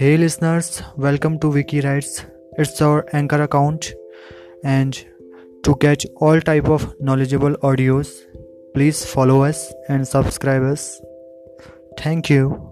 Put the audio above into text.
Hey listeners, welcome to WikiWrites. It's our anchor account and to catch all type of knowledgeable audios, please follow us and subscribe us. Thank you.